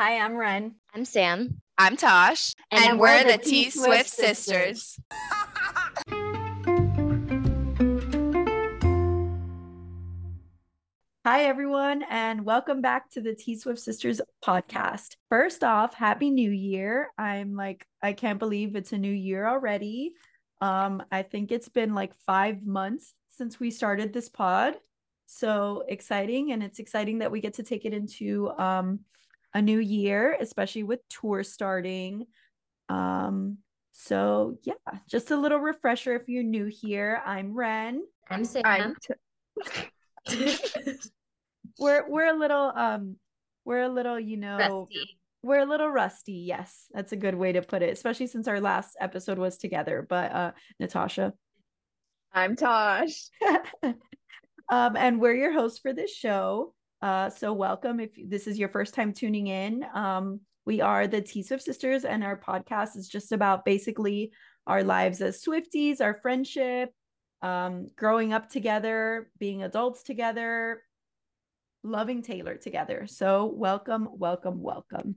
Hi, I'm Ren. I'm Sam. I'm Tosh. And, and we're, we're, the T Swift sisters. sisters. Hi, everyone, and welcome back to the T Swift Sisters podcast. First off, Happy New Year. I'm like, I can't believe it's a new year already. Um, I think it's been like five months since we started this pod. So exciting. And it's exciting that we get to take it into um, a new year, especially with tour starting. Um, so yeah, just a little refresher if you're new here. I'm Ren. I'm Sam. T- we're we're a little um we're a little, you know, rusty. we're a little rusty. Yes, that's a good way to put it, especially since our last episode was together. But uh Natasha. I'm Tosh. um, and we're your hosts for this show. Uh, so welcome if this is your first time tuning in. Um, we are the T Swift Sisters, and our podcast is just about basically our lives as Swifties, our friendship, um, growing up together, being adults together, loving Taylor together. So welcome, welcome, welcome.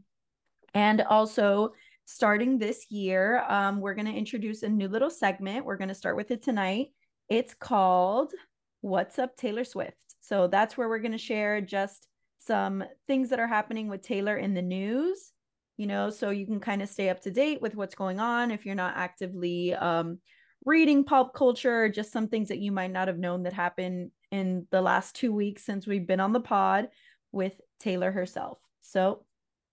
And also, starting this year, um, we're going to introduce a new little segment. We're going to start with it tonight. It's called What's Up Taylor Swift. So that's where we're going to share just some things that are happening with Taylor in the news, you know, so you can kind of stay up to date with what's going on if you're not actively um, reading pop culture, just some things that you might not have known that happened in the last two weeks since we've been on the pod with Taylor herself. So,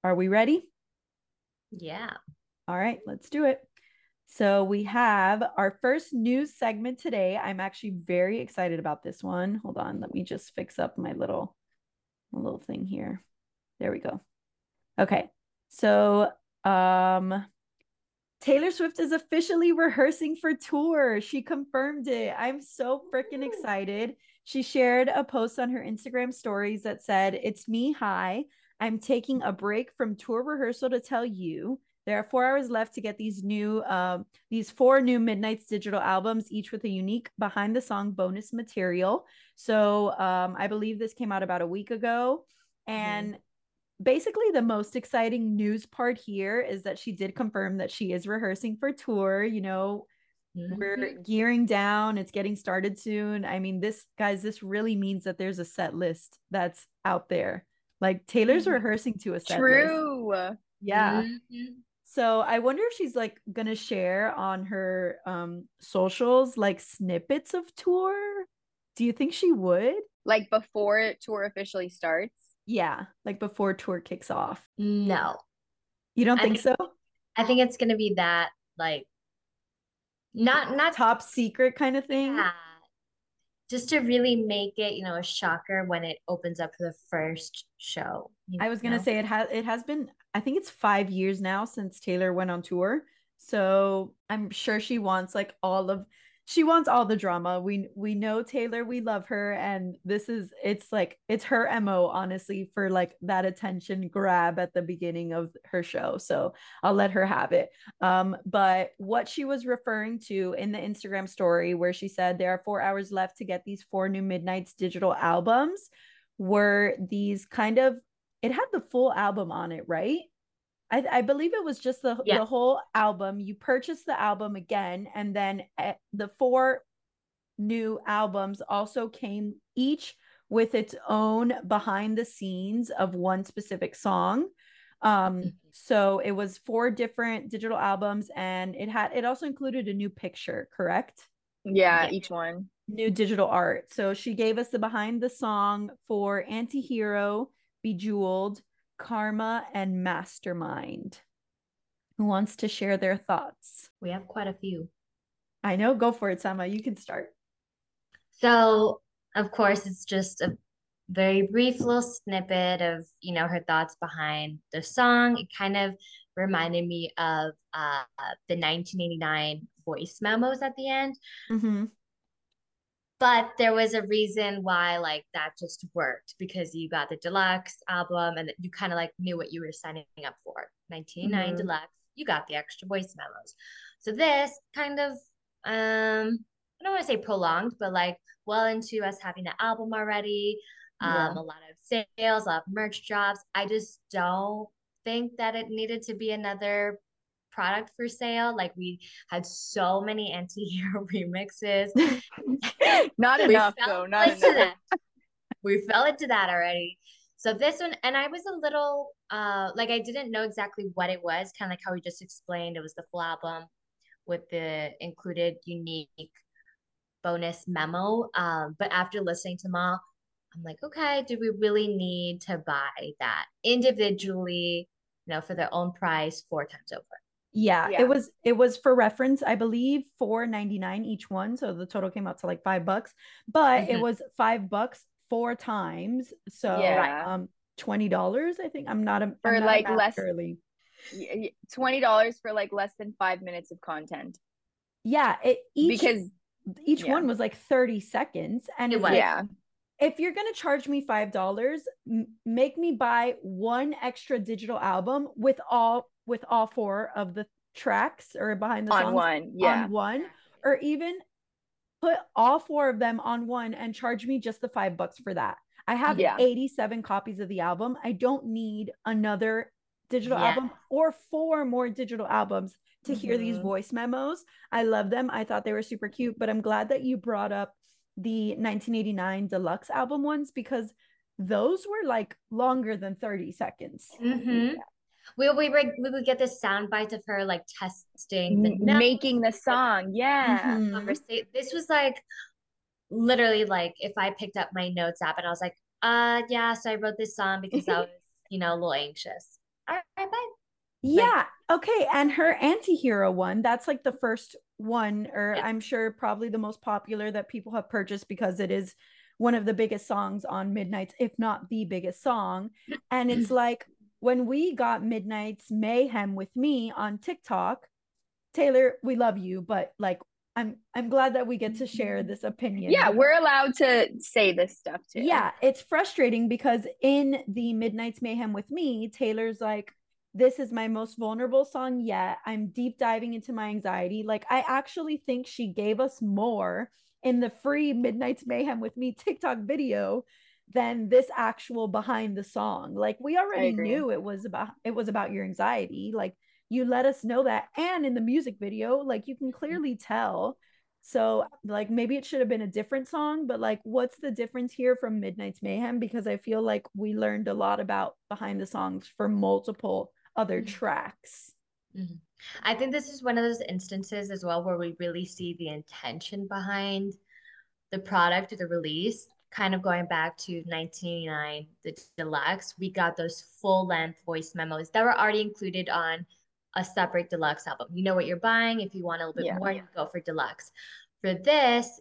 are we ready? Yeah. All right, let's do it. So we have our first news segment today. I'm actually very excited about this one. Hold on, let me just fix up my little my little thing here. There we go. Okay. So, um Taylor Swift is officially rehearsing for tour. She confirmed it. I'm so freaking excited. She shared a post on her Instagram stories that said, "It's me, hi. I'm taking a break from tour rehearsal to tell you there are four hours left to get these new, um, these four new Midnights digital albums, each with a unique behind the song bonus material. So um, I believe this came out about a week ago. And mm-hmm. basically, the most exciting news part here is that she did confirm that she is rehearsing for tour. You know, mm-hmm. we're gearing down, it's getting started soon. I mean, this, guys, this really means that there's a set list that's out there. Like Taylor's mm-hmm. rehearsing to a set True. List. Yeah. Mm-hmm. So I wonder if she's like gonna share on her um socials like snippets of tour. Do you think she would? Like before tour officially starts? Yeah, like before tour kicks off. No. You don't think, think, so? I think it's gonna be that like not not top secret kind of thing. Yeah. Just to really make it, you know, a shocker when it opens up for the first show. I was gonna know? say it has it has been I think it's five years now since Taylor went on tour. So I'm sure she wants like all of she wants all the drama. We we know Taylor, we love her, and this is it's like it's her MO, honestly, for like that attention grab at the beginning of her show. So I'll let her have it. Um, but what she was referring to in the Instagram story where she said there are four hours left to get these four new Midnights digital albums were these kind of it had the full album on it, right? I, I believe it was just the yeah. the whole album. You purchased the album again, and then eh, the four new albums also came each with its own behind the scenes of one specific song. Um, mm-hmm. so it was four different digital albums, and it had it also included a new picture, correct? Yeah, yeah. each one new digital art. So she gave us the behind the song for Antihero, Bejeweled, Karma, and Mastermind. Who wants to share their thoughts? We have quite a few. I know. Go for it, Sama. You can start. So, of course, it's just a very brief little snippet of, you know, her thoughts behind the song. It kind of reminded me of uh, the 1989 voice memos at the end. Mm-hmm but there was a reason why like that just worked because you got the deluxe album and you kind of like knew what you were signing up for 1999 mm-hmm. deluxe you got the extra voice memos so this kind of um i don't want to say prolonged but like well into us having the album already um yeah. a lot of sales a lot of merch drops i just don't think that it needed to be another product for sale. Like we had so many anti-hero remixes. not enough though. Not enough. We fell into that already. So this one, and I was a little uh like I didn't know exactly what it was, kind of like how we just explained. It was the full album with the included unique bonus memo. Um, but after listening to them all, I'm like, okay, do we really need to buy that individually, you know, for their own price four times over? Yeah, Yeah. it was it was for reference, I believe, four ninety nine each one. So the total came out to like five bucks, but it Mhm. was five bucks four times. So Yeah. um twenty dollars, I think. I'm not a For, I'm not like, less- girly. Y- y- Twenty dollars for like less than five minutes of content. Yeah, it each because each yeah. one was like 30 seconds. And It was. like, yeah, if you're gonna charge me five dollars, m- make me buy one extra digital album with all with all four of the tracks or behind the on songs one. Yeah. on one, or even put all four of them on one and charge me just the five bucks for that. I have Yeah. 87 copies of the album. I don't need another digital Yeah. album or four more digital albums to hear these Mhm. voice memos. I love them. I thought they were super cute, but I'm glad that you brought up the 1989 deluxe album ones because those were like longer than 30 seconds. Mm-hmm. We we we would get this sound bites of her like testing the M- making the song. Yeah. Mhm. conversation. This was like literally like if I picked up my notes app and I was like, uh yeah, so I wrote this song because I was, you know, a little anxious. All right, bye. Yeah. Okay. And her anti-hero one, that's like the first one, or Yeah. I'm sure probably the most popular that people have purchased because it is one of the biggest songs on Midnight's, if not the biggest song. And it's like when we got Midnight's Mayhem with me on TikTok, Taylor, we love you, but like I'm I'm glad that we get to share this opinion. Yeah, we're allowed to say this stuff too. yeah, it's frustrating because in the Midnight's Mayhem with me, Taylor's like, this is my most vulnerable song yet. I'm deep diving into my anxiety. Like, I actually think she gave us more in the free Midnight's Mayhem with me TikTok video than this actual behind the song. Like, we already knew it was about it was about your anxiety. Like, you let us know that. And in the music video, like you can clearly tell. So, like, maybe it should have been a different song, but like, what's the difference here from Midnight's Mayhem? Because I feel like we learned a lot about behind the songs for multiple other Mhm. tracks. I think this is one of those instances as well where we really see the intention behind the product or the release. Kind of going back to 1989, the deluxe, we got those full length voice memos that were already included on a separate deluxe album. You know what you're buying. If you want a little bit Yeah. more, you go for deluxe. For this,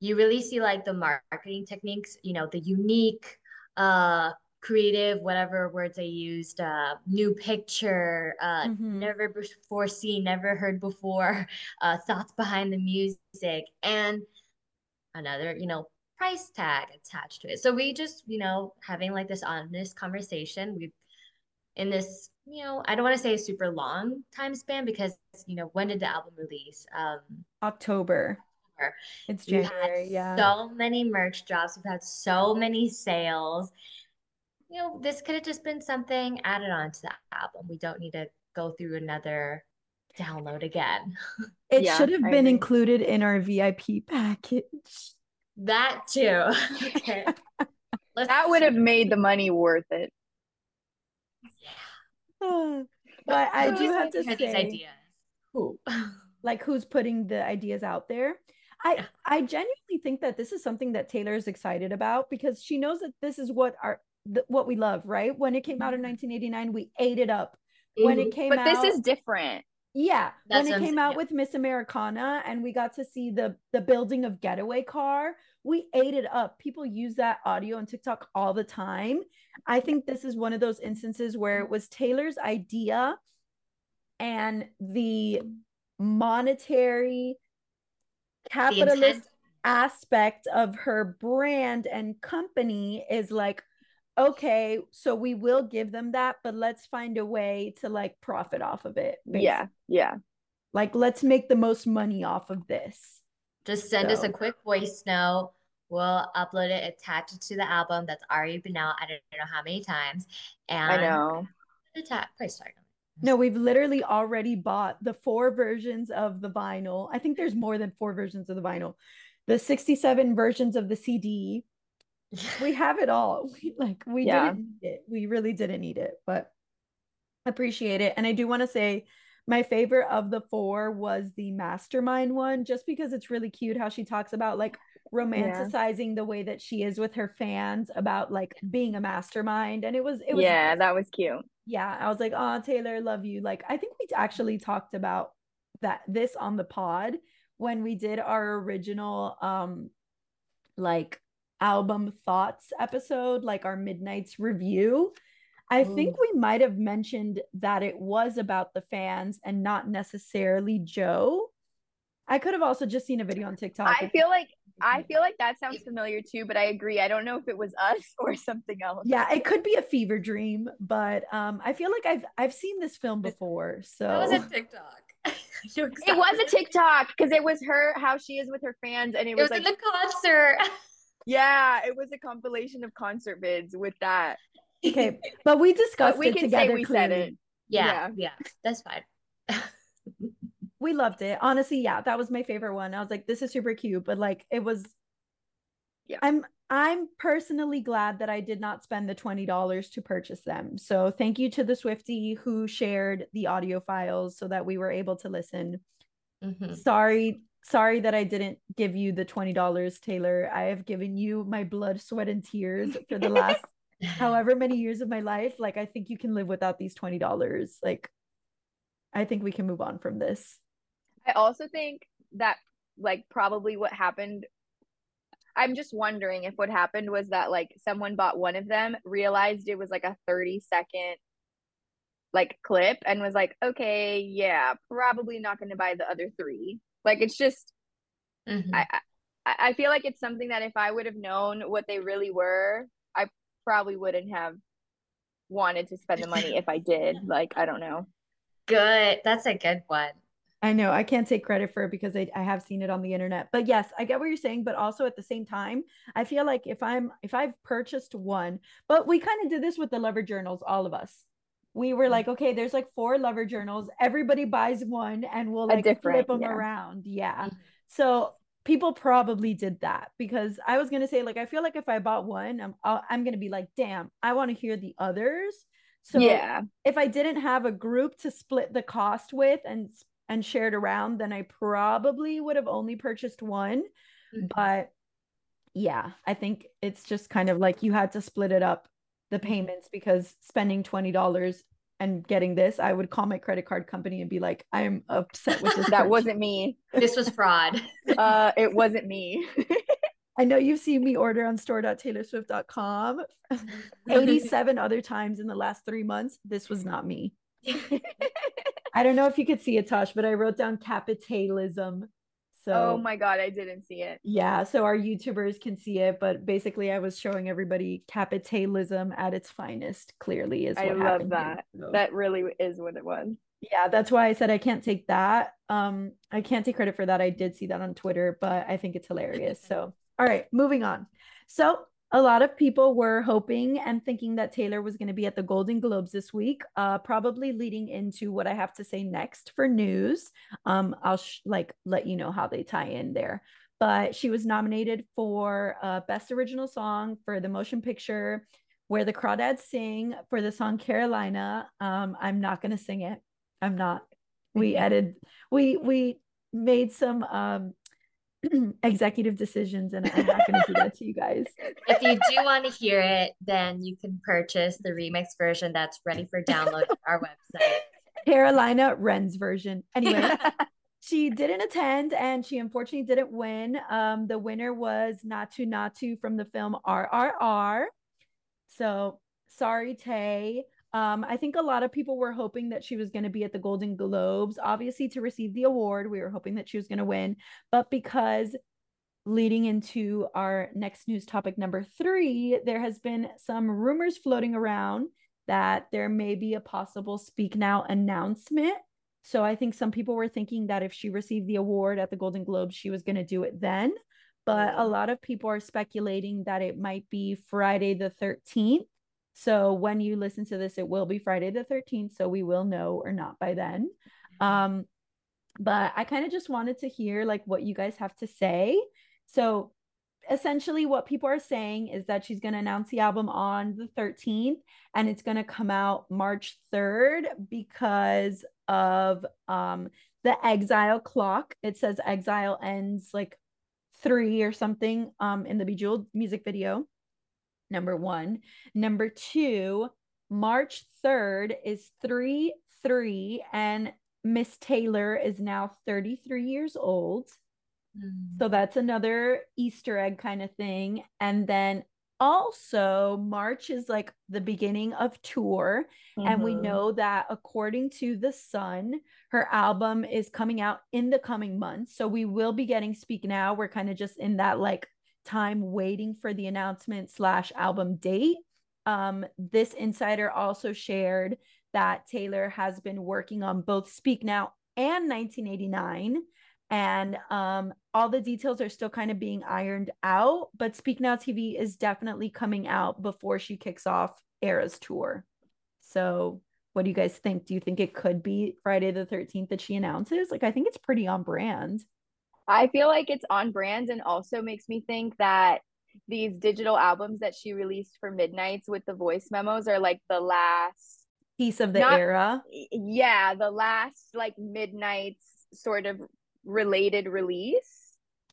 you really see like the marketing techniques, you know, the unique, uh, creative, whatever words I used, uh, new picture, uh, Mhm. never before seen, never heard before, uh, thoughts behind the music, and another, you know, price tag attached to it. So we just, you know, having like this honest conversation. We've in this, you know, I don't want to say a super long time span because, you know, when did the album release? Um, October. October. It's We've January. had Yeah. so many merch drops. We've had so many sales. You know, this could have just been something added on to the album. We don't need to go through another download again. It Yeah, should have I been agree. included in our VIP package. That too. Okay. Let's That would have made the money worth it. Yeah. but I do have to giving her these say, ideas. Who? like who's putting the ideas out there. I Yeah. I genuinely think that this is something that Taylor is excited about because she knows that this is what our th- what we love, right? When it came out in Mhm. 1989, we ate it up. When it came But out, this is different. Yeah, That's when it came out with Miss Americana and we got to see the the building of Getaway Car, we ate it up. People use that audio on TikTok all the time. I think this is one of those instances where it was Taylor's idea and the monetary capitalist aspect of her brand and company is like okay so we will give them that but let's find a way to like profit off of it Yeah, basically. yeah. like let's make the most money off of this Just send us a quick voice note. We'll upload it, attach it to the album that's already been out. I don't know how many times. And I know. The ta- price tag. No, we've literally already bought the four versions of the vinyl. I think there's more than four versions of the vinyl. The 67 versions of the CD. We have it all. We like we Yeah. didn't need it. We really didn't need it, but appreciate it. And I do want to say my favorite of the four was the mastermind one, just because it's really cute how she talks about like romanticizing the way that she is with her fans about like being a mastermind. And it was it was yeah, that was cute. yeah, I was like, oh, Taylor, love you. Like, I think we actually talked about that this on the pod when we did our original um like album thoughts episode, like our midnights review. I think we might have mentioned that it was about the fans and not necessarily Joe. I could have also just seen a video on TikTok. I feel like I feel like that sounds familiar too, but I agree. I don't know if it was us or something else. yeah, it could be a fever dream, but um I feel like I've I've seen this film before. So That was a TikTok. It was a TikTok because it was her how she is with her fans, and it It was, was like in the concert. Yeah, it was a compilation of concert vids with that. okay, but we discussed But we it can say together we said it. Yeah, yeah, that's fine. We loved it. Honestly, yeah, that was my favorite one. I was like, this is super cute, but like it was Yeah. I'm I'm personally glad that I did not spend the $20 to purchase them. So thank you to the Swifty who shared the audio files so that we were able to listen. Mhm. Sorry, sorry that I didn't give you the $20, Taylor. I have given you my blood, sweat, and tears for the last however many years of my life. Like I think you can live without these $20. Like I think we can move on from this. I also think that like probably what happened I'm just wondering if what happened was that like someone bought one of them, realized it was like a 30 second like clip and was like, "Okay, yeah, probably not going to buy the other 3." Like it's just Mhm. I, I I feel like it's something that if I would have known what they really were, I probably wouldn't have wanted to spend the money if I did. Like, I don't know. Good. That's a good one. I know I can't take credit for it because I, I have seen it on the internet. But yes, I get what you're saying. But also at the same time, I feel like if I'm if I've purchased one, but we kind of did this with the lover journals, all of us. We were like, okay, there's like four lover journals. Everybody buys one and we'll like flip them yeah. around. Yeah. Mhm. So people probably did that because I was gonna say like I feel like if I bought one, I'm I'll, I'm gonna be like, damn, I want to hear the others. So yeah. if I didn't have a group to split the cost with and and share it around, then I probably would have only purchased one. Mhm. But yeah, I think it's just kind of like you had to split it up the payments because spending $20 and getting this, I would call my credit card company and be like, I'm upset with this. That wasn't me. This was fraud. Uh, it wasn't me. I know you've seen me order on store.taylorswift.com 87 other times in the last three months. This was not me. I don't know if you could see it, Tosh, but I wrote down capitalism. So oh my god, I didn't see it. yeah, so our YouTubers can see it, but basically I was showing everybody capitalism at its finest, clearly is I what love happened here. that. So, That really is what it was. yeah, that's why I said I can't take that. Um, I can't take credit for that. I did see that on Twitter, but I think it's hilarious. So all right, moving on. So a lot of people were hoping and thinking that Taylor was going to be at the Golden Globes this week, uh, probably leading into what I have to say next for news. Um, I'll sh- like let you know how they tie in there. But she was nominated for uh, Best Original Song for the motion picture Where the Crawdads Sing for the song Carolina. Um, I'm not going to sing it. I'm not. We edited. We we made some um, executive decisions, and I'm not going to do that to you guys. If you do want to hear it, then you can purchase the remix version that's ready for download on our website. Carolina Wren's version. Anyway, she didn't attend and she unfortunately didn't win. Um, the winner was Naatu Naatu from the film RRR. So sorry, Tay. Um, I think a lot of people were hoping that she was going to be at the Golden Globes, obviously to receive the award. We were hoping that she was going to win, but because leading into our next news topic number three, there has been some rumors floating around that there may be a possible Speak Now announcement. So I think some people were thinking that if she received the award at the Golden Globes, she was going to do it then. But a lot of people are speculating that it might be Friday the 13th So when you listen to this, it will be Friday the 13th. So we will know or not by then. Um, but I kind of just wanted to hear like what you guys have to say. So essentially what people are saying is that she's going to announce the album on the 13th and it's going to come out March 3rd because of um the exile clock. It says exile ends like 3 or something um in the Bejeweled music video. Number 1. Number 2, March 3rd is 3 3 and Miss Taylor is now 33 years old. Mm. So that's another Easter egg kind of thing. And then also, March is like the beginning of tour. Mm-hmm. And we mm-hmm. know that according to The Sun, her album is coming out in the coming months. So we will be getting Speak Now. We're kind of just in that like time waiting for the announcement slash album date. Um, this insider also shared that Taylor has been working on both Speak Now and 1989 and um, all the details are still kind of being ironed out but speak now tv is definitely coming out before she kicks off Eras tour. So what do you guys think? Do you think it could be friday the 13th that she announces? Like i think it's pretty on brand i feel like it's on brand and also makes me think that these digital albums that she released for midnights with the voice memos are like the last piece of the not, era. yeah the last like midnights sort of related release.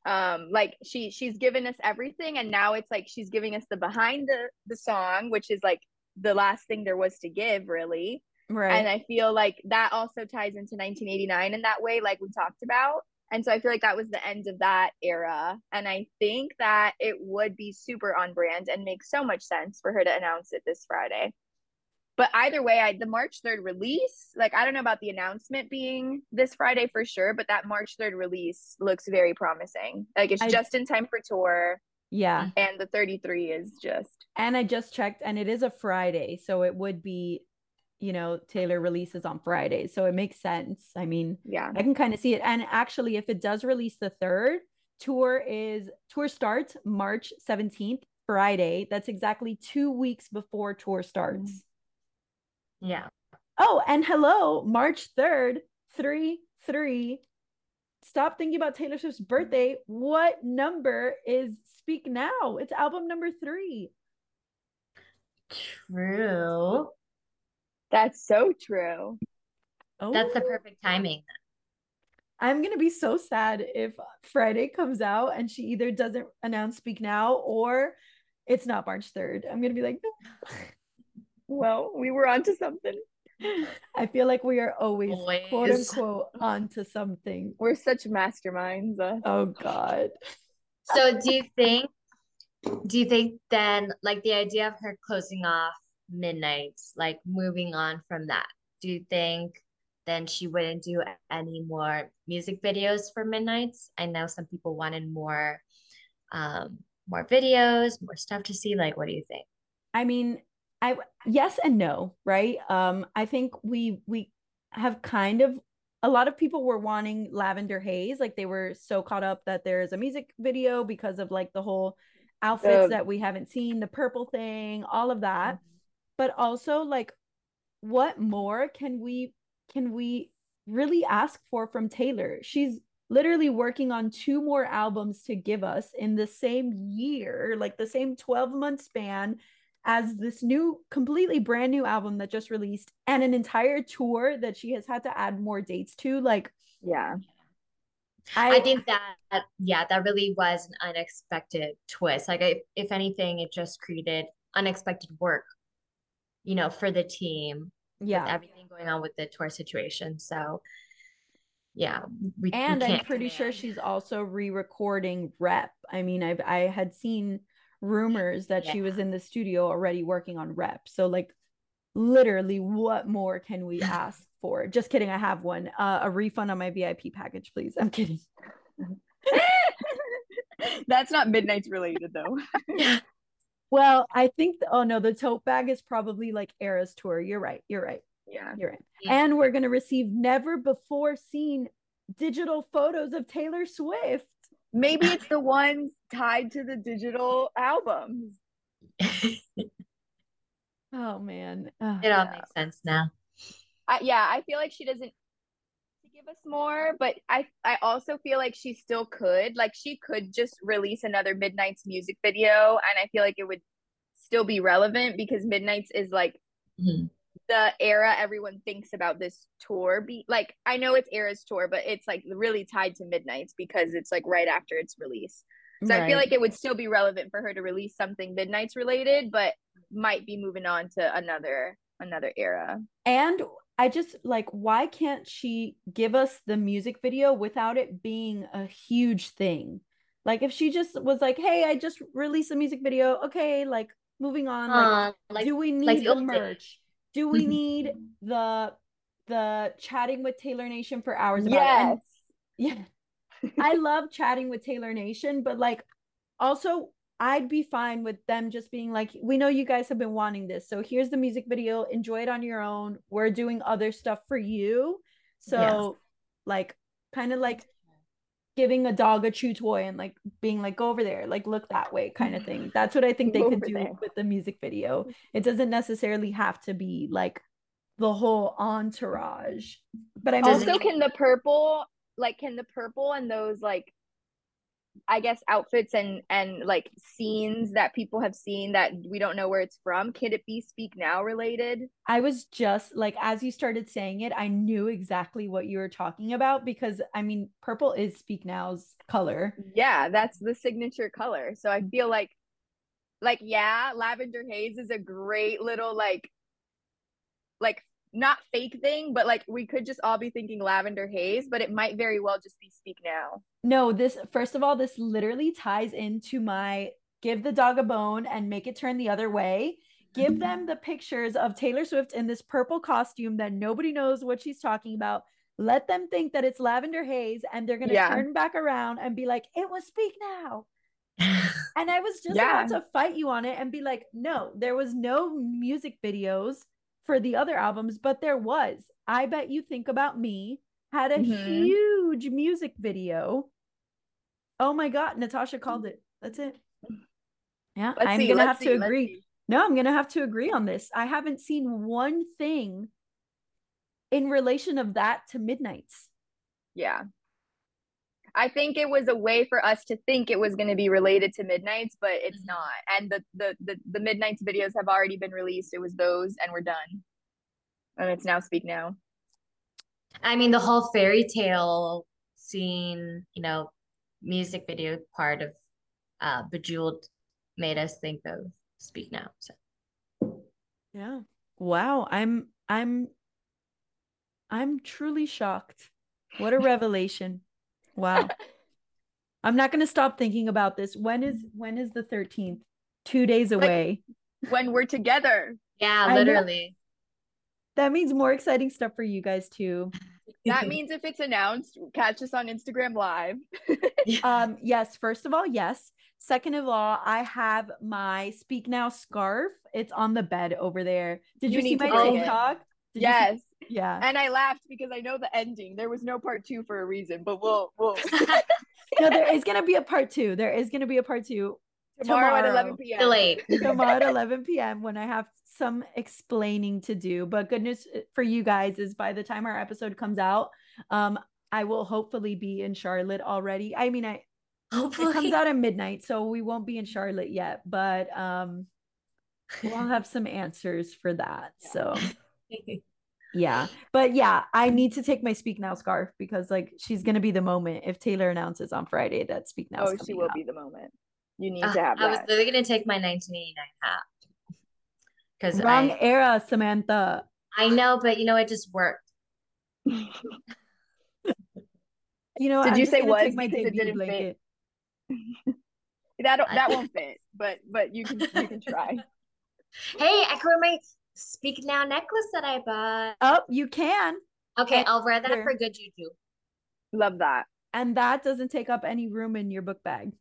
Um like she she's given us everything and now it's like she's giving us the behind the the song which is like the last thing there was to give really. Right. And i feel like that also ties into 1989 in that way like we talked about and so i feel like that was the end of that era. And i think that it would be super on brand and make so much sense for her to announce it this friday. But either way i the march 3rd release like i don't know about the announcement being this friday for sure but that march 3rd release looks very promising. Like it's I, just in time for tour. Yeah. And the 33 is just and i just checked and it is a friday so it would be you know taylor releases on friday so it makes sense i mean yeah i can kind of see it and actually if it does release the third tour is tour starts march 17th friday that's exactly two weeks before tour starts mm-hmm. Yeah. Oh, and hello, March 3rd, 3 3. Stop thinking about Taylor Swift's birthday. What number is Speak Now? It's album number three. True. That's so true. Oh. That's the perfect timing. I'm gonna be so sad if Friday comes out and she either doesn't announce Speak Now or it's not March 3rd. I'm gonna be like, no. well, we were onto something. I feel like we are always, always. quote unquote onto something. We're such masterminds. Uh. Oh God. So do you think do you think then like the idea of her closing off midnights, like moving on from that, do you think then she wouldn't do any more music videos for midnights? I know some people wanted more um more videos, more stuff to see. Like what do you think? I mean, I yes and no, right? Um, I think we we have kind of a lot of people were wanting lavender haze, like they were so caught up that there's a music video because of like the whole outfits uh, that we haven't seen, the purple thing, all of that. But also like what more can we can we really ask for from Taylor? She's literally working on two more albums to give us in the same year, like the same 12 month span as this new completely brand new album that just released and an entire tour that she has had to add more dates to like yeah I, I think that yeah that really was an unexpected twist like if, if anything it just created unexpected work you know for the team yeah everything going on with the tour situation so yeah we, and we i'm pretty sure she's also re-recording rep i mean i've i had seen rumors that yeah. she was in the studio already working on rep. So like literally what more can we ask for? Just kidding, I have one. Uh, a refund on my VIP package, please. I'm kidding. That's not midnights related though. Well, I think oh no, the tote bag is probably like Eras tour. You're right. You're right. Yeah. You're right. Yeah. And we're gonna receive never before seen digital photos of Taylor Swift. Maybe it's the ones tied to the digital albums. Oh man. Oh, It all yeah. makes sense now. I, yeah, I feel like she doesn't to give us more, but I I also feel like she still could. Like she could just release another Midnight's music video and I feel like it would still be relevant because Midnight's is like Mhm. the era everyone thinks about this tour be like I know it's Era's tour, but it's like really tied to Midnight's because it's like right after its release. So I feel like it would still be relevant for her to release something Midnight's related, but might be moving on to another another era. And I just like, why can't she give us the music video without it being a huge thing? Like, if she just was like, hey, I just released a music video. Okay, like, moving on. Like, like do we need like the the old days. merch? Do we Mhm. need the the chatting with Taylor Nation for hours about it? And Yes. yeah. I love chatting with Taylor Nation, but like also I'd be fine with them just being like, we know you guys have been wanting this. So here's the music video. Enjoy it on your own. We're doing other stuff for you. So like kind of like giving a dog a chew toy and like being like, go over there, like look that way kind of thing. That's what I think they Go could do there. with the music video. Mm-hmm. It doesn't necessarily have to be like the whole entourage. But I mean, Does it also can the purple like can the purple and those like i guess outfits and and like scenes that people have seen that we don't know where it's from can it be speak now related I was just like, as you started saying it, I knew exactly what you were talking about because I mean, purple is Speak Now's color. yeah that's the signature color so i feel like like yeah lavender haze is a great little like like not fake thing but like we could just all be thinking lavender haze but it might very well just be speak now No, this, first of all, this literally ties into my give the dog a bone and make it turn the other way. Give mm-hmm. them the pictures of Taylor Swift in this purple costume that nobody knows what she's talking about. Let them think that it's lavender haze and they're going to Yeah. turn back around and be like, it was Speak Now. And I was just Yeah. about to fight you on it and be like, no, there was no music videos for the other albums, but there was. I bet you think about me had a Mhm. huge music video. Oh my god, Natasha called it. That's it. Yeah, let's I'm see gonna have see, to agree. see. No, I'm gonna have to agree on this. I haven't seen one thing in relation of that to Midnight's. Yeah. I think it was a way for us to think it was going to be related to Midnight's, but it's Mhm. not. And the, the the the Midnight's videos have already been released. It was those, and we're done. And it's now Speak Now. I mean, the whole fairy tale scene, you know, music video part of uh Bejeweled made us think of Speak Now. So Yeah. Wow. I'm I'm I'm truly shocked. What a revelation. Wow. I'm not going to stop thinking about this. When is when is the 13th? 2 days Like- away. When we're together, yeah, literally. That means more exciting stuff for you guys too. that means if it's announced, catch us on Instagram Live. Um yes, first of all, yes. Second of all, I have my Speak Now scarf. It's on the bed over there. Did you, You see my to bring it. TikTok? Did yes. Yeah. And I laughed because I know the ending. There was no part two for a reason, but we'll we'll No, there is going to be a part 2. There is going to be a part 2 tomorrow, at 11 p.m. Delayed. tomorrow at 11 p.m. when I have some explaining to do. But good news uh, for you guys is by the time our episode comes out, um, I will hopefully be in Charlotte already. I mean, I it Hopefully. comes out at midnight, so we won't be in Charlotte yet, but um, we'll have some answers for that. So yeah, but yeah, I need to take my Speak Now scarf because like she's gonna be the moment if Taylor announces on Friday that Speak Now. Oh, she will be the moment. You need Uh, to have that. I was that. literally gonna take my 1989 hat. Because Wrong I, era, Samantha. I know, but you know, it just worked. You know, Did I'm you say gonna was my because it didn't fit? blanket. that that won't fit, but but you can you can try. Hey, I can wear my Speak Now necklace that I bought. Oh, you can. Okay, And I'll wear that here. for good juju. Love that. And that doesn't take up any room in your book bag.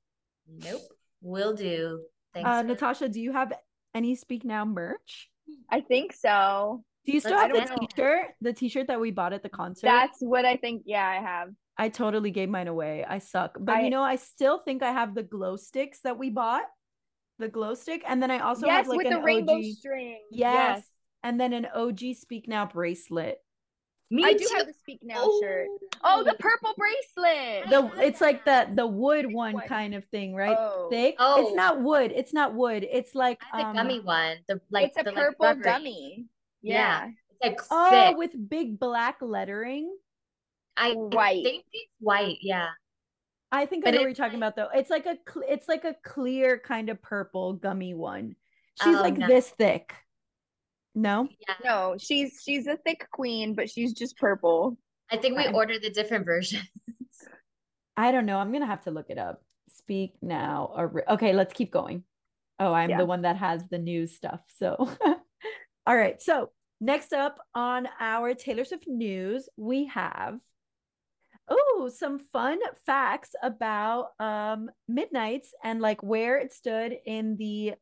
Nope, will do. Thanks. Uh, Natasha, do you have any Speak Now merch? I think so. Do you still Let's have the know. t-shirt? The t-shirt that we bought at the concert? That's what I think. Yeah, I have. I totally gave mine away. I suck. But I- you know, I still think I have the glow sticks that we bought. The glow stick, and then I also yes, have like with an the rainbow OG. string. Yes. and then an OG Speak Now bracelet. Me I do too. have the Speak Now shirt. Oh, the purple bracelet. The it's like the the wood one one. kind of thing, right? Oh. Thick. Oh. It's not wood. It's not wood. It's like I um, the gummy one. The like it's a the, purple rubbery. gummy. Yeah. Yeah. It's like Oh, thick. with big black lettering. I white. think it's white. Yeah. I think I know what it's you're talking about though. It's like a cl- it's like a clear kind of purple gummy one. She's Oh, like no. this thick. No? Yeah. No, she's she's a thick queen, but she's just purple. I think we I'm- ordered the different versions. I don't know. I'm gonna have to look it up. Speak now. Or okay, let's keep going. Oh, I'm Yeah. the one that has the news stuff. So, all right. So next up on our Taylor Swift news, we have oh some fun facts about um Midnight's and like where it stood in the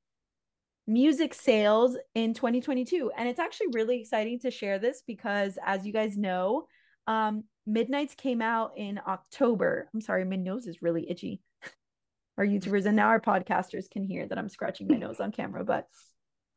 music sales in 2022 and it's actually really exciting to share this because as you guys know um midnights came out in october. I'm sorry my nose is really itchy. Our youtubers and now our podcasters can hear that i'm scratching my nose on camera but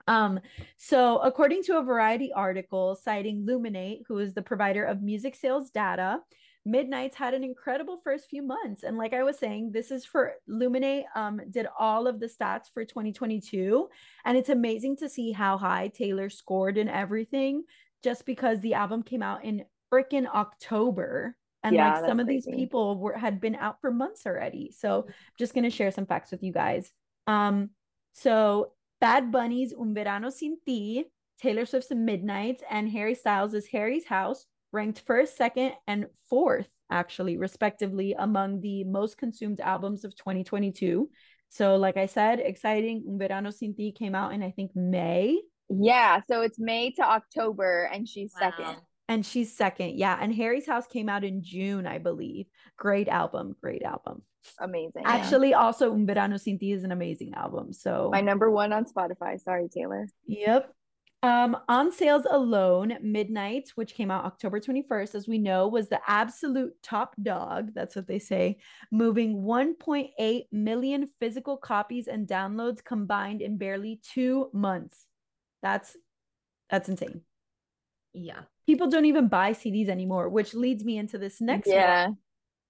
um so according to a variety article citing luminate who is the provider of music sales data Midnight's had an incredible first few months. And like I was saying, this is for Luminate, um, did all of the stats for 2022. And it's amazing to see how high Taylor scored in everything just because the album came out in freaking October. And Yeah, like some of these people were had been out for months already. So I'm just gonna share some facts with you guys. Um, so Bad Bunny's Un Verano Sin Ti, Taylor Swift's Midnights, and Harry Styles' Harry's House ranked first, second, and fourth, actually, respectively, among the most consumed albums of 2022. So, like I said, exciting. Un Verano Sin Ti came out in, I think, May, Yeah, so it's May to October, and she's Wow. second. and she's second. Yeah. And Harry's House came out in June, I believe. Great album. Great album. Amazing. Actually, also, Un Verano Sin Ti is an amazing album. So, my number one on Spotify. Sorry, Taylor. Yep. Um, on sales alone, Midnight, which came out October 21st, as we know, was the absolute top dog. That's what they say, moving 1.8 million physical copies and downloads combined in barely two months. That's that's insane. Yeah. People don't even buy CDs anymore, which leads me into this next one yeah.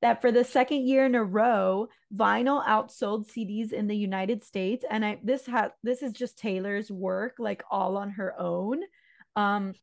That for the second year in a row, vinyl outsold CDs in the United States. And I this has this is just Taylor's work, like all on her own. Um,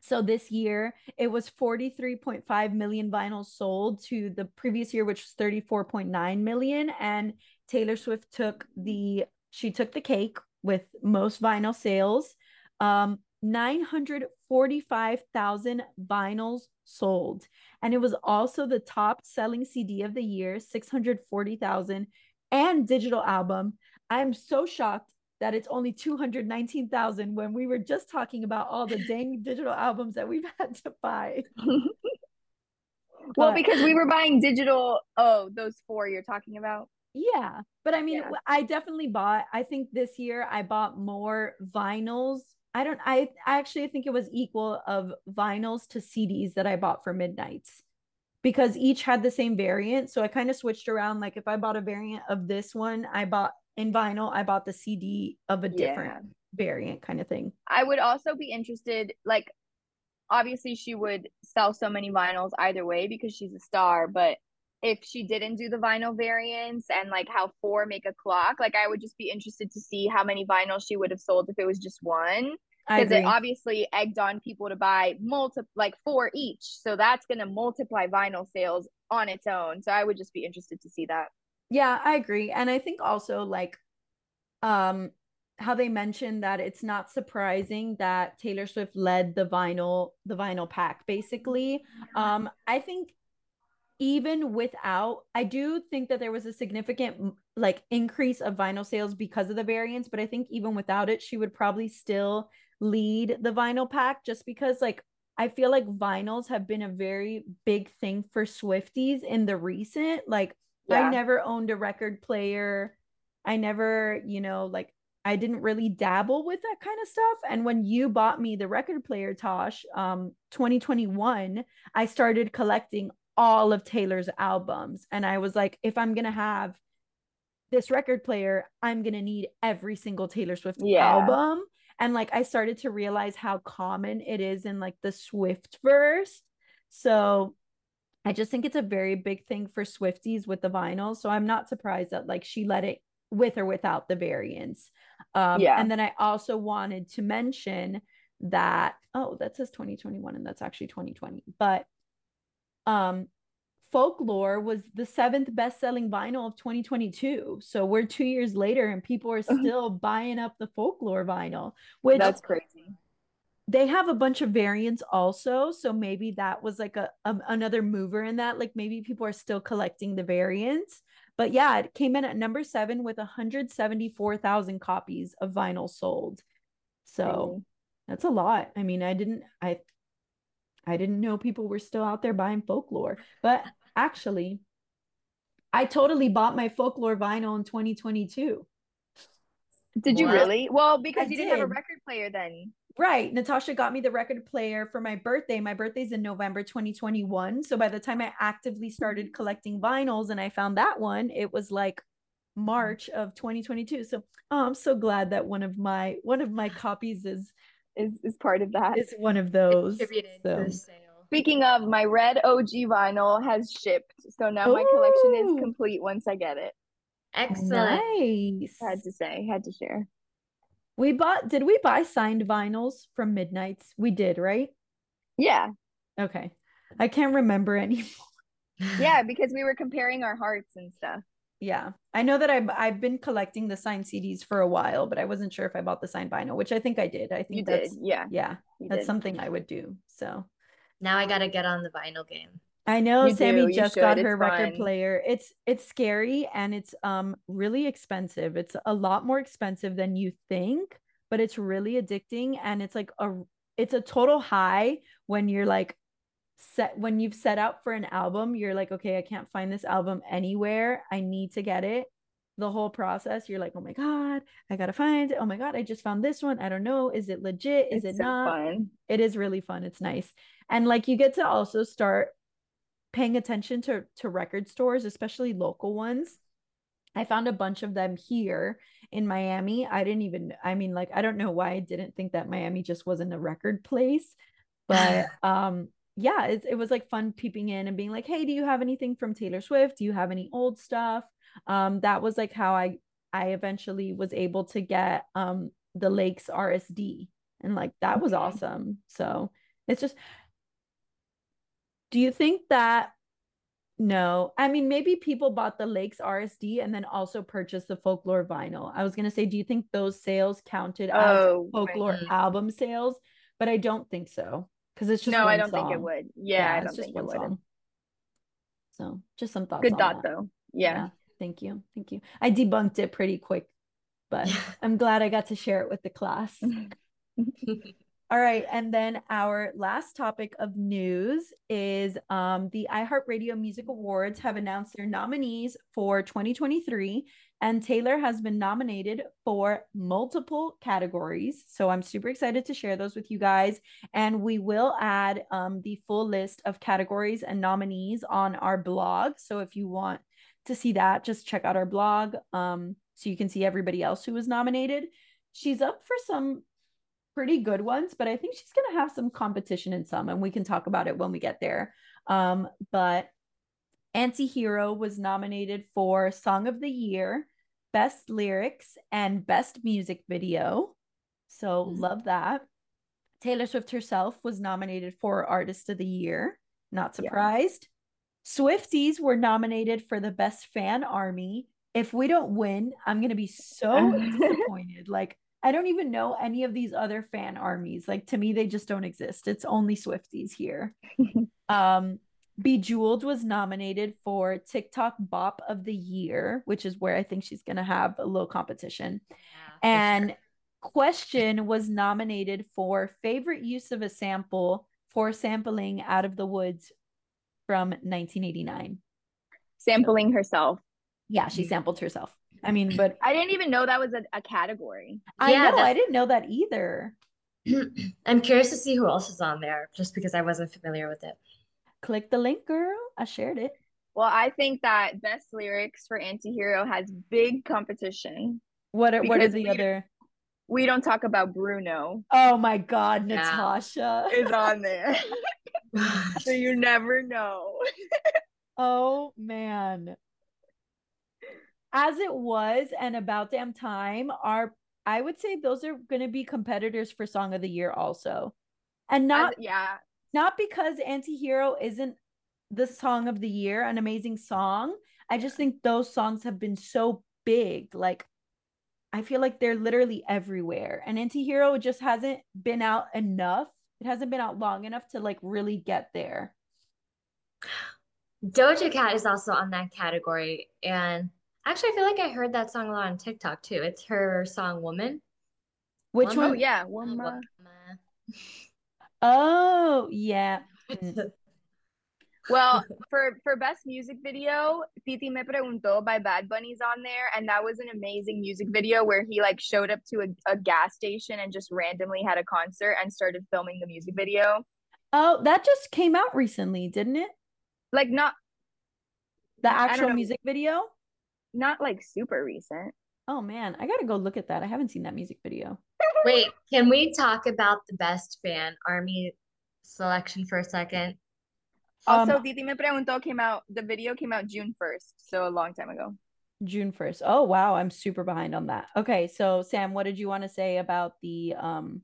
so this year it was 43.5 million vinyls sold to the previous year, which was 34.9 million. And Taylor Swift took the she took the cake with most vinyl sales. Um, 945,000 vinyls sold and it was also the top selling CD of the year, 640,000, and digital album. I'm so shocked that it's only 219,000 when we were just talking about all the dang digital albums that we've had to buy. Well, because we were buying digital. Oh, those four you're talking about. Yeah, but I mean, Yeah. I definitely bought. I think this year I bought more vinyls. I don't. I I actually think it was equal of vinyls to CDs that I bought for Midnight's because each had the same variant. So I kind of switched around. Like if I bought a variant of this one, I bought in vinyl. I bought the CD of a different variant, kind of thing. I would also be interested, like, obviously she would sell so many vinyls either way because she's a star, but if she didn't do the vinyl variants and like how four make a clock, like I would just be interested to see how many vinyls she would have sold if it was just one. Because it obviously egged on people to buy multi like four each. So that's gonna multiply vinyl sales on its own. So I would just be interested to see that. Yeah, I agree. And I think also like um how they mentioned that it's not surprising that Taylor Swift led the vinyl the vinyl pack basically. Um I think even without I do think that there was a significant like increase of vinyl sales because of the variants, but I think even without it she would probably still lead the vinyl pack just because like I feel like vinyls have been a very big thing for Swifties in the recent like I never owned a record player. I never, you know, like I didn't really dabble with that kind of stuff. And when you bought me the record player, Tosh, um, 2021, I started collecting all of Taylor's albums. And I was like, if I'm gonna have this record player, I'm going to need every single Taylor Swift Yeah. album. And like I started to realize how common it is in like the Swift verse. So I just think it's a very big thing for Swifties with the vinyl. So I'm not surprised that like she let it with or without the variants. Um, Yeah. And then I also wanted to mention that, oh, that says 2021 and that's actually 2020. But um, Folklore was the seventh best selling vinyl of 2022. So we're two years later and people are still buying up the Folklore vinyl, which That's crazy. they have a bunch of variants also. So maybe that was like a, a another mover in that. Like maybe people are still collecting the variants. But yeah it came in at number seven with 174000 copies of vinyl sold. So that's a lot. I mean i didn't i i didn't know people were still out there buying folklore but actually i totally bought my folklore vinyl in 2022 Did you What? really? Well, because I you didn't have a record player then. Right. Natasha got me the record player for my birthday. My birthday's in November 2021. So by the time I actively started collecting vinyls and I found that one, it was like March of 2022. So oh, I'm so glad that one of my one of my copies is Is is part of that. is one of those. Contributed to So the sale. Speaking of, my red OG vinyl has shipped, so now my collection is complete once I get it. Excellent. nice. Had to say, had to share. We bought did we buy signed vinyls from Midnights? We did, right? Yeah, Okay. I can't remember anymore. yeah, because we were comparing our hearts and stuff. Yeah, I know that I've I've been collecting the signed CDs for a while, but I wasn't sure if I bought the signed vinyl, which I think I did. I think You did, that's yeah, yeah, you that's did. something I would do. So Now I gotta get on the vinyl game. I know You Sammy do, just got her it's record fun. player. It's it's scary and it's um really expensive. It's a lot more expensive than you think, but it's really addicting and it's like a it's a total high when you're like set when you've set out for an album, you're like, okay, I can't find this album anywhere. I need to get it. The whole process, you're like, oh my God, I gotta find it. Oh my God, I just found this one. I don't know. Is it legit? Is It's it so not? fun. It is really fun. It's nice. And like you get to also start paying attention to to record stores, especially local ones. I found a bunch of them here in Miami. I didn't even I mean like I don't know why I didn't think that Miami just wasn't a record place, but um yeah, it, it was like fun peeping in and being like, "Hey, do you have anything from Taylor Swift? Do you have any old stuff?" Um that was like how I I eventually was able to get um the Lakes RSD and like that was awesome. So, it's just do you think that no, I mean maybe people bought the Lakes RSD and then also purchased the folklore vinyl. I was gonna say, do you think those sales counted as Oh, folklore right. album sales? But I don't think so because it's just no, I don't think it would. Yeah, I don't think it would. song. So just some thoughts. Good on thought that. though. Yeah. Thank you. Thank you. I debunked it pretty quick, but I'm glad I got to share it with the class. All right, and then our last topic of news is um, the iHeartRadio Music Awards have announced their nominees for 2023, and Taylor has been nominated for multiple categories. So I'm super excited to share those with you guys, and we will add um, the full list of categories and nominees on our blog. So if you want to see that, just check out our blog um, so you can see everybody else who was nominated. She's up for some pretty good ones, but I think she's going to have some competition in some, and we can talk about it when we get there. Um, but Anti-Hero was nominated for Song of the Year, Best Lyrics, and Best Music Video. So Mhm. love that. Taylor Swift herself was nominated for Artist of the Year. Not Yeah. surprised. Swifties were nominated for the Best Fan Army. If we don't win, I'm going to be so disappointed. Like, I don't even know any of these other fan armies. Like, to me, they just don't exist. It's only Swifties here. um, Bejeweled was nominated for TikTok Bop of the Year, which is where I think she's going to have a little competition. Yeah, And sure. Question was nominated for favorite use of a sample for sampling Out of the Woods from 1989. Sampling herself. Yeah, she mm-hmm. sampled herself. I mean, but I didn't even know that was a, a category. I Yeah, know I didn't know that either. I'm curious to see who else is on there, just because I wasn't familiar with it. Click the link, girl. I shared it. Well, I think that best lyrics for Antihero has big competition. What are what are the we- other? We don't talk about Bruno Oh my God, Yeah. Natasha. is on there. so you never know. Oh man. As it was and about damn time are I would say those are going to be competitors for song of the year also. And not As- yeah. Not because Antihero isn't the song of the year, an amazing song. I just think those songs have been so big. Like I feel like they're literally everywhere. And Antihero just hasn't been out enough. It hasn't been out long enough to like really get there. Doja Cat is also on that category. And actually, I feel like I heard that song a lot on TikTok too. It's her song Woman. Which Woman? Oh one? yeah. Oh, Woman. Oh, yeah. Mm. Well, for for best music video, Titi Me Preguntó by Bad Bunny's on there, and that was an amazing music video where he like showed up to a, a gas station and just randomly had a concert and started filming the music video. Oh, that just came out recently, didn't it? Like not The actual music video? not like super recent. Oh man, I gotta go look at that. I haven't seen that music video. Wait, can we talk about the best fan army selection for a second? Also, Um, Titi Me Preguntó came out. The video came out June first, so a long time ago. June 1st. Oh wow, I'm super behind on that. Okay, so Sam, what did you want to say about the um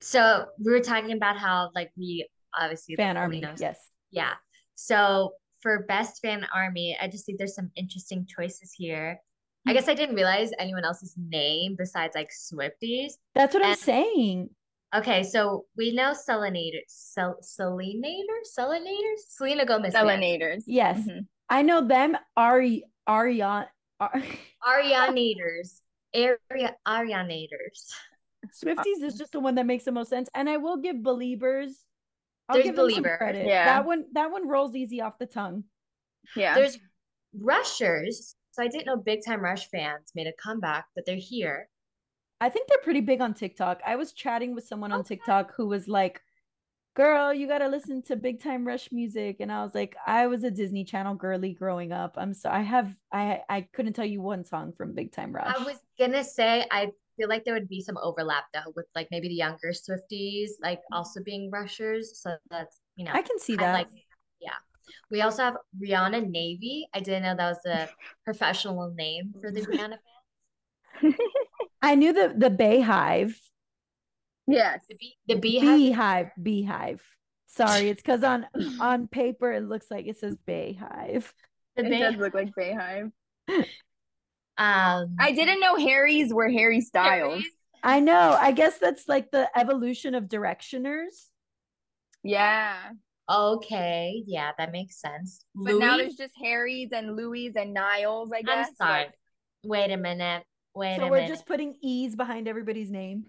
So we were talking about how like we obviously fan army? know- Yes. Yeah. So for best fan army, I just think there's some interesting choices here. I Hmm. guess I didn't realize anyone else's name besides like Swifties. That's what I'm saying. Okay, so we know Selena, Sel, Selenator, Selenators, Selena Gomez. fans. Selenators. Yes. Mhm. I know them Ari Ariana Ar- Arianators, Aria, Arianators. Swifties is just the one that makes the most sense. And I will give Believers. I'll There's give Believer. credit. Yeah. That one that one rolls easy off the tongue. Yeah. There's Rushers. So I didn't know Big Time Rush fans made a comeback, but they're here. I think they're pretty big on TikTok. I was chatting with someone on Okay. TikTok who was like, Girl, you gotta listen to Big Time Rush music. And I was like, I was a Disney Channel girly growing up. I'm so I have I I couldn't tell you one song from Big Time Rush. I was gonna say I feel like there would be some overlap though with like maybe the younger Swifties like mm. also being rushers. So that's you know I can see I that. like yeah. We also have Rihanna Navy. I didn't know that was the professional name for the Rihanna fans. I knew the the Bayhive. yes. The bee the beehive. Beehive. Beehive. Sorry, it's because on on paper it looks like it says Bayhive. The It bee- does look like Bayhive. um I didn't know Harry's were Harry Styles. I know. I guess that's like the evolution of directioners. Yeah. Okay, yeah, that makes sense. But now there's just Harry's and Louis and Niles, I guess. I'm sorry. Like, Wait a minute. Wait so a we're minute. just putting E's behind everybody's name.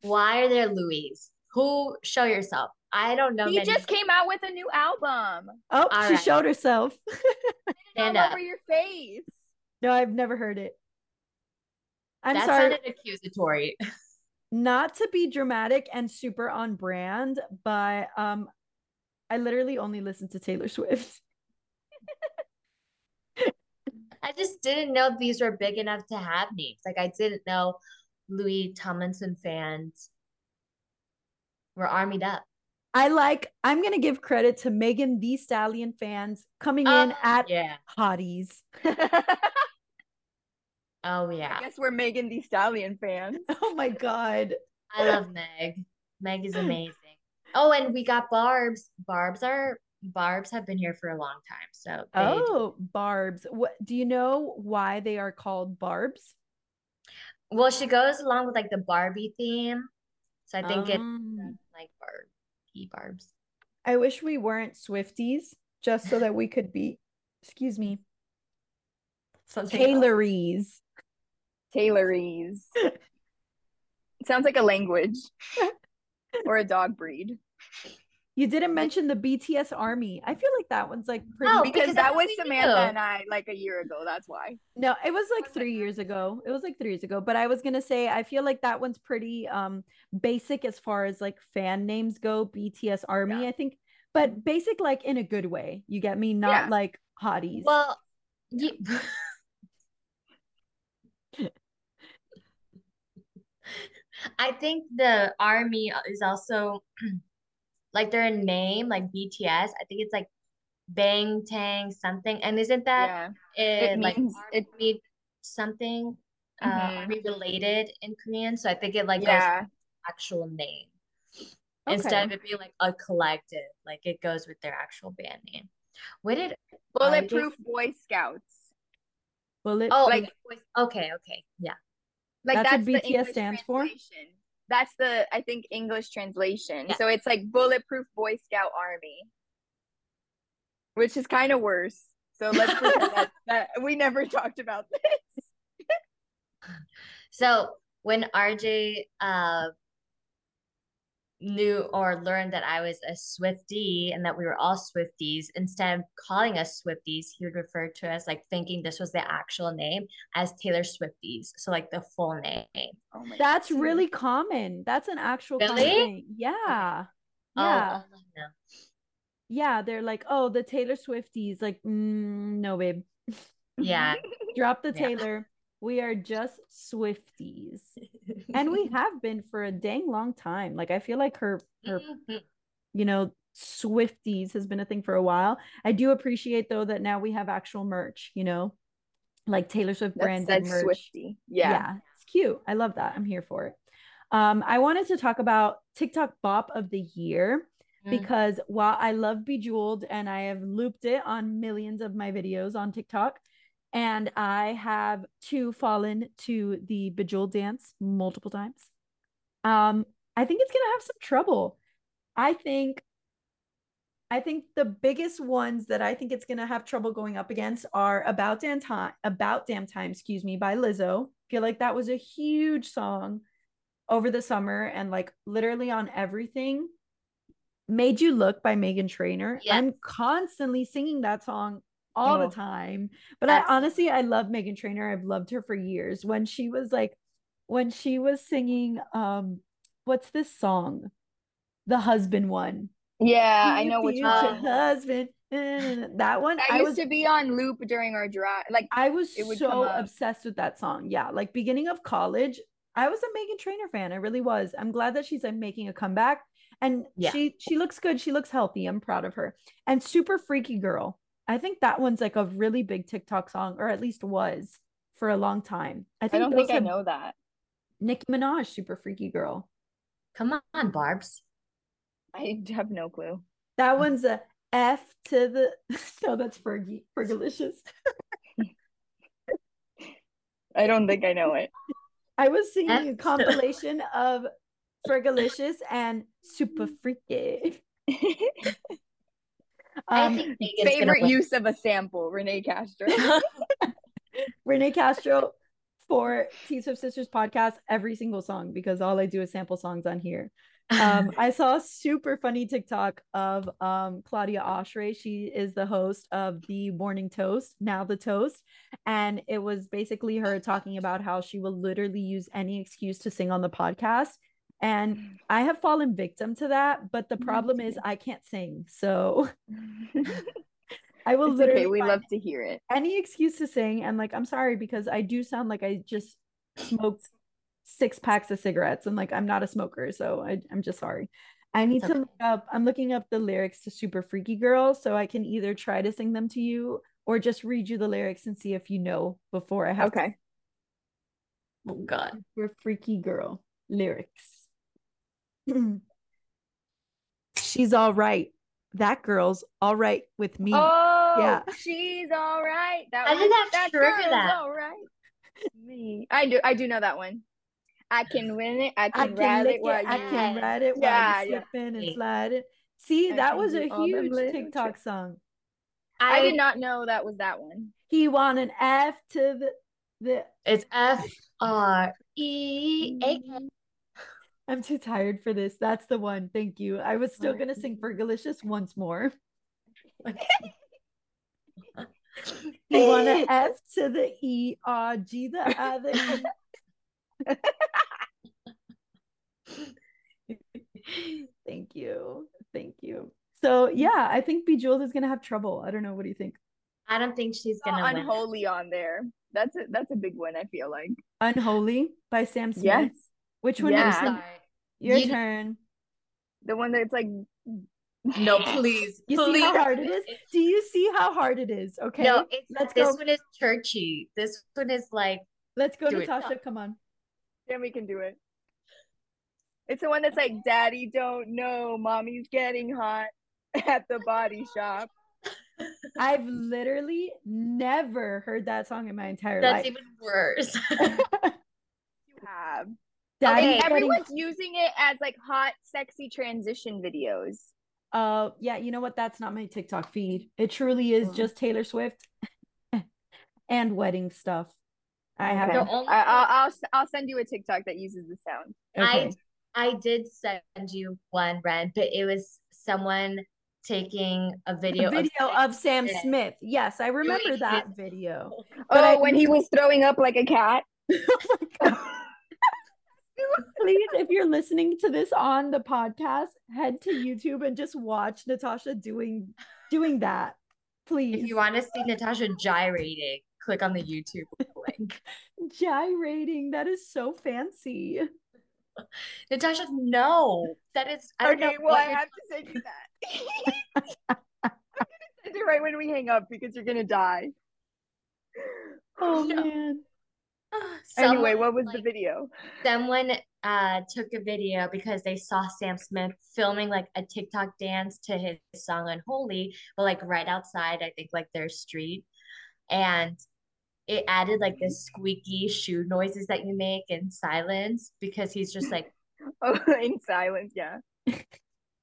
Why are there Louis? Who show yourself? I don't know. he many- just came out with a new album. Oh, All she right. showed herself. Stand All up. over your face. no, I've never heard it. I'm that sorry, sounded accusatory. not to be dramatic and super on brand, but um, I literally only listen to Taylor Swift. I just didn't know these were big enough to have names. Like I didn't know Louis Tomlinson fans were armied up. I like. I'm gonna give credit to Megan Thee Stallion fans coming in Oh, at yeah. hotties. Oh yeah. I guess we're Megan Thee Stallion fans. oh my god. I love Meg. Meg is amazing. Oh, and we got Barb's. Barb's are Barb's have been here for a long time. So they Oh, barbs. What do you know why they are called barbs? well, she goes along with like the Barbie theme. So I think it's Um, like Barbie Barb's. I wish we weren't Swifties just so that we could be, excuse me, Something else. Taylories. Sounds like a language or a dog breed. You didn't mention the BTS Army. I feel like that one's like pretty. Oh, Because because that was Samantha knew. and I like a year ago. That's why. No, it was like three years ago. It was like three years ago. But I was gonna say I feel like that one's pretty um basic as far as like fan names go. BTS Army, Yeah. I think. but basic like in a good way. You get me? Not Yeah. like hotties. Well, you, I think the army is also like their name, like BTS. I think it's like Bang Tang something. And isn't that yeah. it, It like means- it- army something uh Mhm. army related in Korean? So I think it like goes with Yeah. the actual name Okay. instead of it being like a collective. Like it goes with their actual band name. What did Bulletproof Boy Scouts. Bullet. oh Like- okay okay yeah Like That's that's, what the BTS stands for? That's the I think English translation. Yeah. So it's like Bulletproof Boy Scout Army, which is kind of worse. So let's that, that we never talked about this. So when RJ uh knew or learned that I was a Swiftie and that we were all Swifties, instead of calling us Swifties, he would refer to us like thinking this was the actual name as Taylor Swifties. So like the full name. Oh my That's God. really common. That's an actual common Really? thing. Yeah. Yeah. Oh, no. Yeah. They're like, oh, the Taylor Swifties. Like, mm, no, babe. Yeah. Drop the Yeah. Taylor. We are just Swifties. And we have been for a dang long time. Like, I feel like her, her, Mhm. you know, Swifties has been a thing for a while. I do appreciate though that now we have actual merch, you know, like Taylor Swift branded merch. Swifty. Yeah. it's cute. I love that. I'm here for it. Um, I wanted to talk about TikTok Bop of the Year Mm. because while I love Bejeweled and I have looped it on millions of my videos on TikTok, and I have too fallen to the Bejeweled dance multiple times. Um, I think it's gonna have some trouble. I think I think the biggest ones that I think it's gonna have trouble going up against are About Damn Time, About Damn Time, excuse me, by Lizzo. feel like that was a huge song over the summer and like literally on everything. Made You Look by Meghan Trainor. Yes. I'm constantly singing that song all Oh. the time. But I honestly I love Meghan Trainor. I've loved her for years. When she was like when she was singing um what's this song? The husband one. Yeah, I know which one. husband. That one. That I used was to be on loop during our drive. Like I was so obsessed with that song. Yeah, like beginning of college, I was a Meghan Trainor fan. I really was. I'm glad that she's like making a comeback. And Yeah. she she looks good. She looks healthy. I'm proud of her. And Super Freaky Girl. I think that one's like a really big TikTok song, or at least was for a long time. I I think don't think I know that. Nicki Minaj, Super Freaky Girl. Come on, Barbs. I have no clue. That one's a F to the no, that's Fergie, Fergalicious. I don't think I know it. I was singing a F to- compilation of Fergalicious and Super Freaky. I Um, think Megan's gonna Favorite use of a sample, Renee Castro. Renee Castro for T Swift Sisters podcast every single song because all I do is sample songs on here. Um, I saw a super funny TikTok of um, Claudia Oshry. She is the host of the Morning Toast, now the Toast, and it was basically her talking about how she will literally use any excuse to sing on the podcast. And mm. I have fallen victim to that, but the mm-hmm. problem is. I can't sing, so I will It's literally okay. We love to hear it. any excuse to sing and like i'm sorry because i do sound like i just smoked six packs of cigarettes and like i'm not a smoker so I, i'm just sorry i need It's to look up i'm looking up the lyrics to super freaky girl so i can either try to sing them to you or just read you the lyrics and see if you know before i have to- Okay. oh God. super freaky girl lyrics she's all right that girl's all right with me Oh, Yeah. she's all right. That I one, didn't have that trigger girl's that. all right. Me. I do. I do know that one. I can win it. I I can can ride it while it, I you. can Yes. ride it while Yeah, you're yeah. and Hey. sliding. See, I that was a all them huge TikTok tricks. song. I did not know that was that one. He want an F to the the. It's F R E A K. I'm too tired for this. That's the one. Thank you. I was still gonna sing Fergalicious once more. He want an F to the E R G the other. E. Thank you. Thank you. So yeah, I think Bejeweled is gonna have trouble. I don't know. What do you think? I don't think she's gonna win. Unholy on there. That's a that's a big one. I feel like. Unholy by Sam Smith. Yes. Which one? Yeah. is Sorry. Your You- turn. The one that's like No, please. You see how hard it is? Do you see how hard it is? Okay. No, it's, let's this go. one is churchy. This one is like Let's go, do it. Natasha. Come on. then we can do it. It's the one that's like, Daddy don't know, mommy's getting hot at the body shop. I've literally never heard that song in my entire that's life. That's even worse. You have. Daddy's And getting- everyone's using it as like hot, sexy transition videos. Uh, yeah, you know what? That's not my TikTok feed. It truly is Oh. just Taylor Swift and wedding stuff. I have The Okay. only I, I'll, I'll I'll send you a TikTok that uses the sound. okay. I did send you one, Ren, but it was someone taking a video, a video of, of Sam Smith. Smith. Yes, I remember that video. Oh, I- when he was throwing up like a cat. Please, if you're listening to this on the podcast, head to YouTube and just watch Natasha doing doing that. Please. If you want to see Natasha gyrating, click on the YouTube link. gyrating, that is so fancy. Natasha, no, that is. I don't okay, know well, I have to send you that. I'm gonna send it right when we hang up because you're gonna die. Oh No. man. Anyway, what was the video? Someone uh took a video because they saw Sam Smith filming like a TikTok dance to his song Unholy, but like right outside, I think like their street. And it added like the squeaky shoe noises that you make in silence because he's just like Oh, in silence, yeah.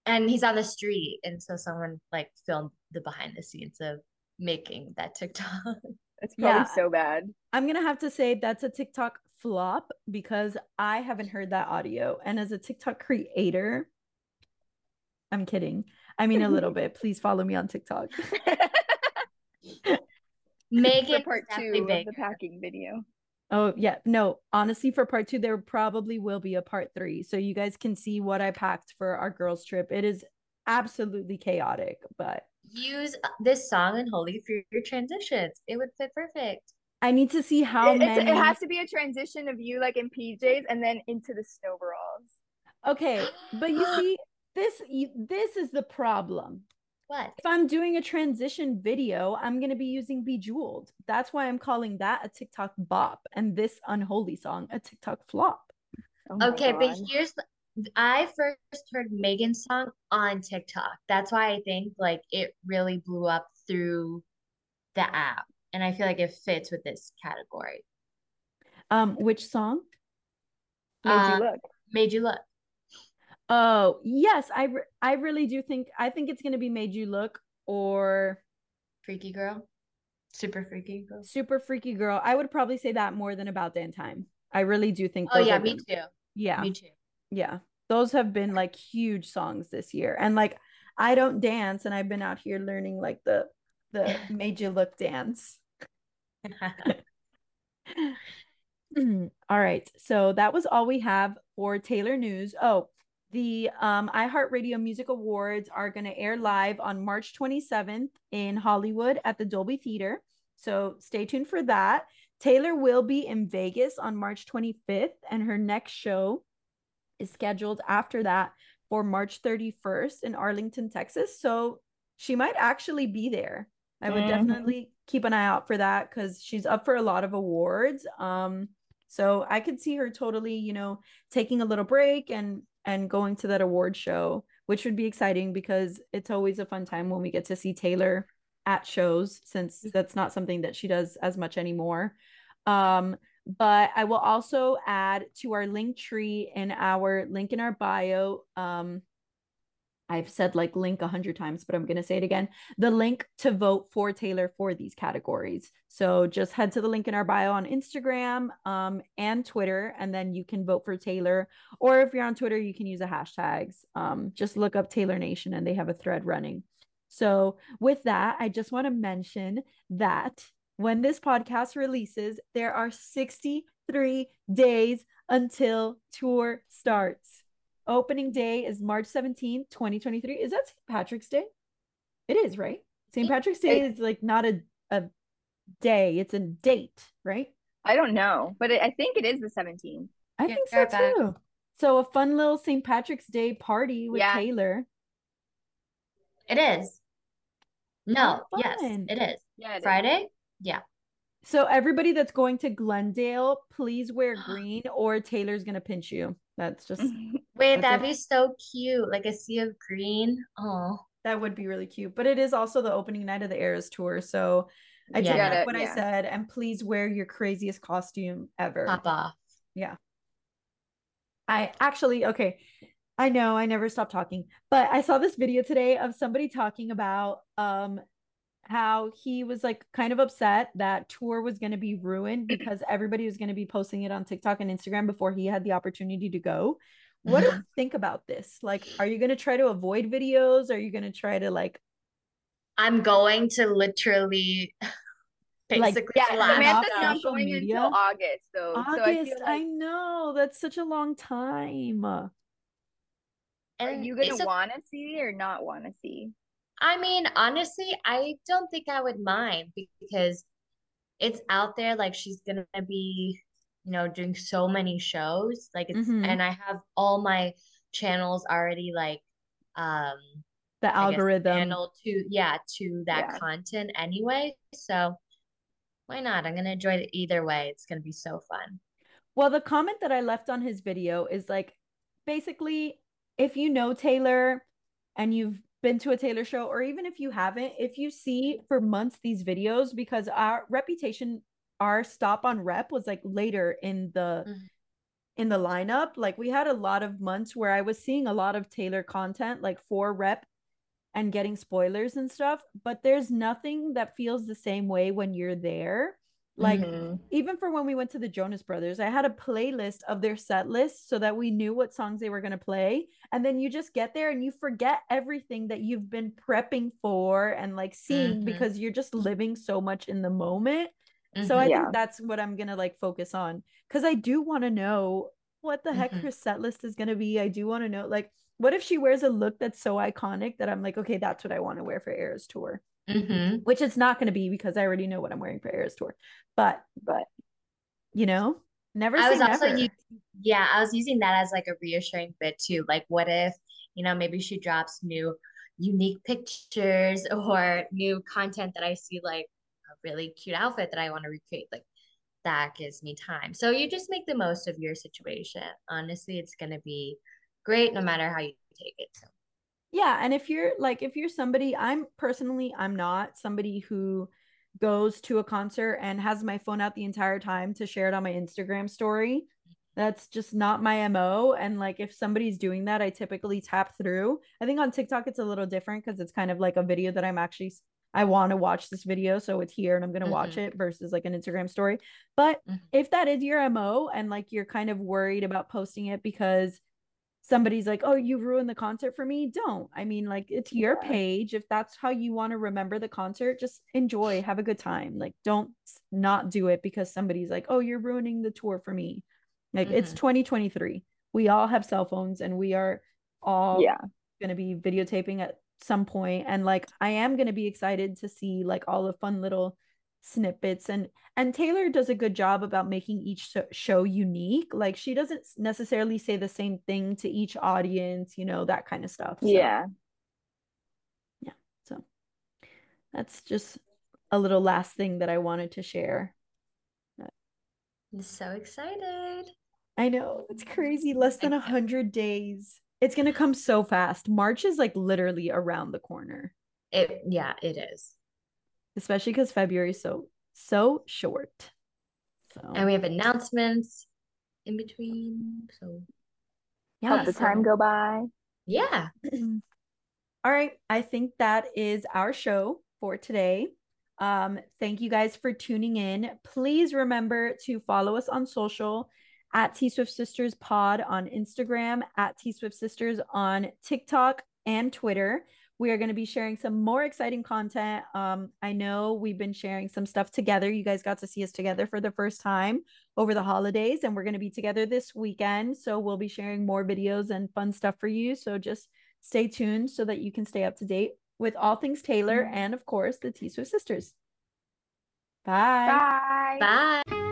and he's on the street and so someone like filmed the behind the scenes of making that TikTok. It's probably Yeah. so bad. I'm gonna have to say that's a TikTok flop because I haven't heard that audio. And as a TikTok creator, I'm kidding. I mean a little bit. Please follow me on TikTok. Make it part two definitely of the packing video. Oh yeah, no. Honestly, for part two, there probably will be a part three, so you guys can see what I packed for our girls' trip. It is absolutely chaotic, but Use this song Unholy for your transitions. It would fit perfect. I need to see how It- many. it has to be a transition of you like in PJs and then into the snowballs. Okay, but you see, this this is the problem. What? If I'm doing a transition video, I'm gonna be using Bejeweled. That's why I'm calling that a TikTok bop and this unholy song a TikTok flop. Oh my Okay, but here's the- I first heard Megan's song on TikTok. That's why I think like it really blew up through the app. And I feel like it fits with this category. Um, which song? Made uh, you look. Made you look. Oh, yes, I re- I really do think I think it's gonna be Made You Look or Freaky girl. Super freaky girl. Super Freaky Girl. I would probably say that more than About Damn Time. I really do think Oh yeah, me too. Yeah. Me too. Yeah. Those have been like huge songs this year. And like I don't dance and I've been out here learning like the the Made You Look dance. all right. So that was all we have for Taylor News. Oh, the um, iHeartRadio Music Awards are going to air live on March 27th in Hollywood at the Dolby Theater. So stay tuned for that. Taylor will be in Vegas on March 25th, and her next show is scheduled after that for March 31st in Arlington, Texas. So she might actually be there. I would Mhm. definitely keep an eye out for that because she's up for a lot of awards. Um, so I could see her totally, you know, taking a little break and and going to that award show, which would be exciting because it's always a fun time when we get to see Taylor at shows since that's not something that she does as much anymore. Um, but I will also add to our link tree in our link in our bio. Um, I've said like link a hundred times, but I'm gonna say it again. The link to vote for Taylor for these categories. So just head to the link in our bio on Instagram um, and Twitter, and then you can vote for Taylor. Or if you're on Twitter, you can use the hashtags. Um, just look up Taylor Nation, and they have a thread running. So with that, I just want to mention that when this podcast releases, there are 63 days until tour starts. opening day is March 17th, 2023. Is that St. Patrick's Day? It is, right? St. Patrick's Day is like not a, a day, it's a date, right? I don't know, but it, I think it is the 17th. I Yeah, think so right back. too. So a fun little St. Patrick's Day party with Yeah. Taylor. It is. No, yes, it is. Yeah, it is. Friday? Yeah. So everybody that's going to Glendale, please wear green or Taylor's gonna pinch you. That's just Wait, That's that'd it. be so cute. Like a sea of green. Oh, that would be really cute. But it is also the opening night of the Eras tour. So I take Yeah. back Gotta- what I said and please wear your craziest costume ever. pop off. Yeah. I actually okay. I know I never stop talking, but I saw this video today of somebody talking about um how he was like kind of upset that tour was going to be ruined because everybody was going to be posting it on TikTok and Instagram before he had the opportunity to go. What do you mm-hmm. think about this? Like, are you going to try to avoid videos? Are you going to try to like I'm going to literally Like, basically Yeah, Flag Samantha's off not social going media? until August though. So I August? I know that's such a long time. are you gonna a- want to see or not want to see? I mean, honestly, I don't think I would mind because it's out there. Like she's gonna be, you know, doing so many shows. Like it's, Mhm. and I have all my channels already like, um, The algorithm. channel to yeah to that Yeah. content anyway. So why not? I'm gonna enjoy it either way. It's gonna be so fun. Well, the comment that I left on his video is like basically if you know Taylor and you've been to a Taylor show, or even if you haven't, if you see for months these videos, because our reputation, our stop on rep was like later in the Mhm. in the lineup. Like we had a lot of months where I was seeing a lot of Taylor content, like for rep and getting spoilers and stuff, but there's nothing that feels the same way when you're there. Like Mhm. even for when we went to the Jonas Brothers, I had a playlist of their set list so that we knew what songs they were going to play. And then you just get there and you forget everything that you've been prepping for and like seeing Mhm. because you're just living so much in the moment. So I Mhm. Yeah. think that's what I'm going to like focus on because I do want to know what the heck Mhm. her set list is going to be. I do want to know like what if she wears a look that's so iconic that I'm like, okay, that's what I want to wear for Eras Tour, Mhm. which it's not going to be because I already know what I'm wearing for Eras Tour. But But you know, never I say was also never. u- yeah, I was using that as like a reassuring bit too. Like, what if, you know, maybe she drops new unique pictures or new content that I see like a really cute outfit that I want to recreate. Like that gives me time. So you just make the most of your situation. Honestly, it's gonna be great no matter how you take it. So Yeah, and if you're like if you're somebody, I'm personally I'm not somebody who goes to a concert and has my phone out the entire time to share it on my Instagram story. That's just not my MO and like if somebody's doing that, I typically tap through. I think on TikTok it's a little different cuz it's kind of like a video that I'm actually i want to watch this video so it's here and I'm going to watch Mhm. it versus like an Instagram story. But Mhm. if that is your MO and like you're kind of worried about posting it because somebody's like, "Oh, you ruined the concert for me." Don't. I mean, like it's your page. If that's how you want to remember the concert, just enjoy, have a good time. Like don't not do it because somebody's like, "Oh, you're ruining the tour for me." Like it's Mhm. 2023. We all have cell phones and we are all yeah, going to be videotaping at some point. point and like I am going to be excited to see like all the fun little snippets and and Taylor does a good job about making each show unique like she doesn't necessarily say the same thing to each audience you know that kind of stuff so, yeah. so that's just a little last thing that I wanted to share I'm so excited. I know it's crazy less than a hundred days it's going to come so fast March is like literally around the corner It yeah, it is. Especially because February is so so short. So And we have announcements in between. So yeah, Help the so- time go by. yeah. All right, I think that is our show for today. Um, thank you guys for tuning in. Please remember to follow us on social at T Swift Sisters Pod on Instagram, at T Swift Sisters on TikTok and Twitter. We are going to be sharing some more exciting content. Um, I know we've been sharing some stuff together. You guys got to see us together for the first time over the holidays, and we're going to be together this weekend. So we'll be sharing more videos and fun stuff for you. So just stay tuned so that you can stay up to date with all things Taylor and, of course, the T Swift sisters. Bye. Bye. Bye.